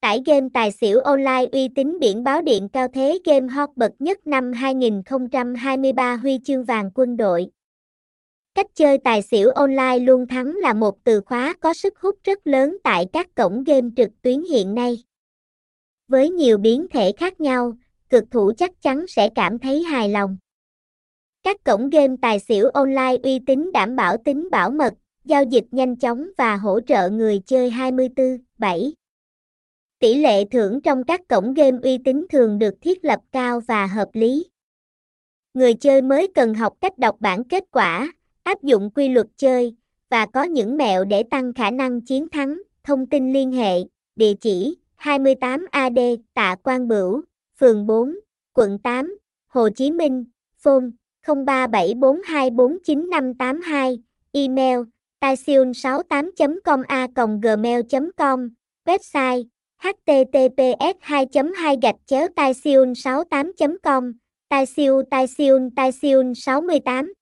Tải game tài xỉu online uy tín biển báo điện cao thế game hot bậc nhất năm 2023 huy chương vàng quân đội. Cách chơi tài xỉu online luôn thắng là một từ khóa có sức hút rất lớn tại các cổng game trực tuyến hiện nay. Với nhiều biến thể khác nhau, cực thủ chắc chắn sẽ cảm thấy hài lòng. Các cổng game tài xỉu online uy tín đảm bảo tính bảo mật, giao dịch nhanh chóng và hỗ trợ người chơi 24/7. Tỷ lệ thưởng trong các cổng game uy tín thường được thiết lập cao và hợp lý. Người chơi mới cần học cách đọc bản kết quả, áp dụng quy luật chơi và có những mẹo để tăng khả năng chiến thắng. Thông tin liên hệ, địa chỉ 28 AD Tạ Quang Bửu, phường 4, quận 8, Hồ Chí Minh, phone 0374249582, email taisiun68.com a gmail.com, website https 2 2 gạch chéo taision 68 com Taisiu tai siêu 68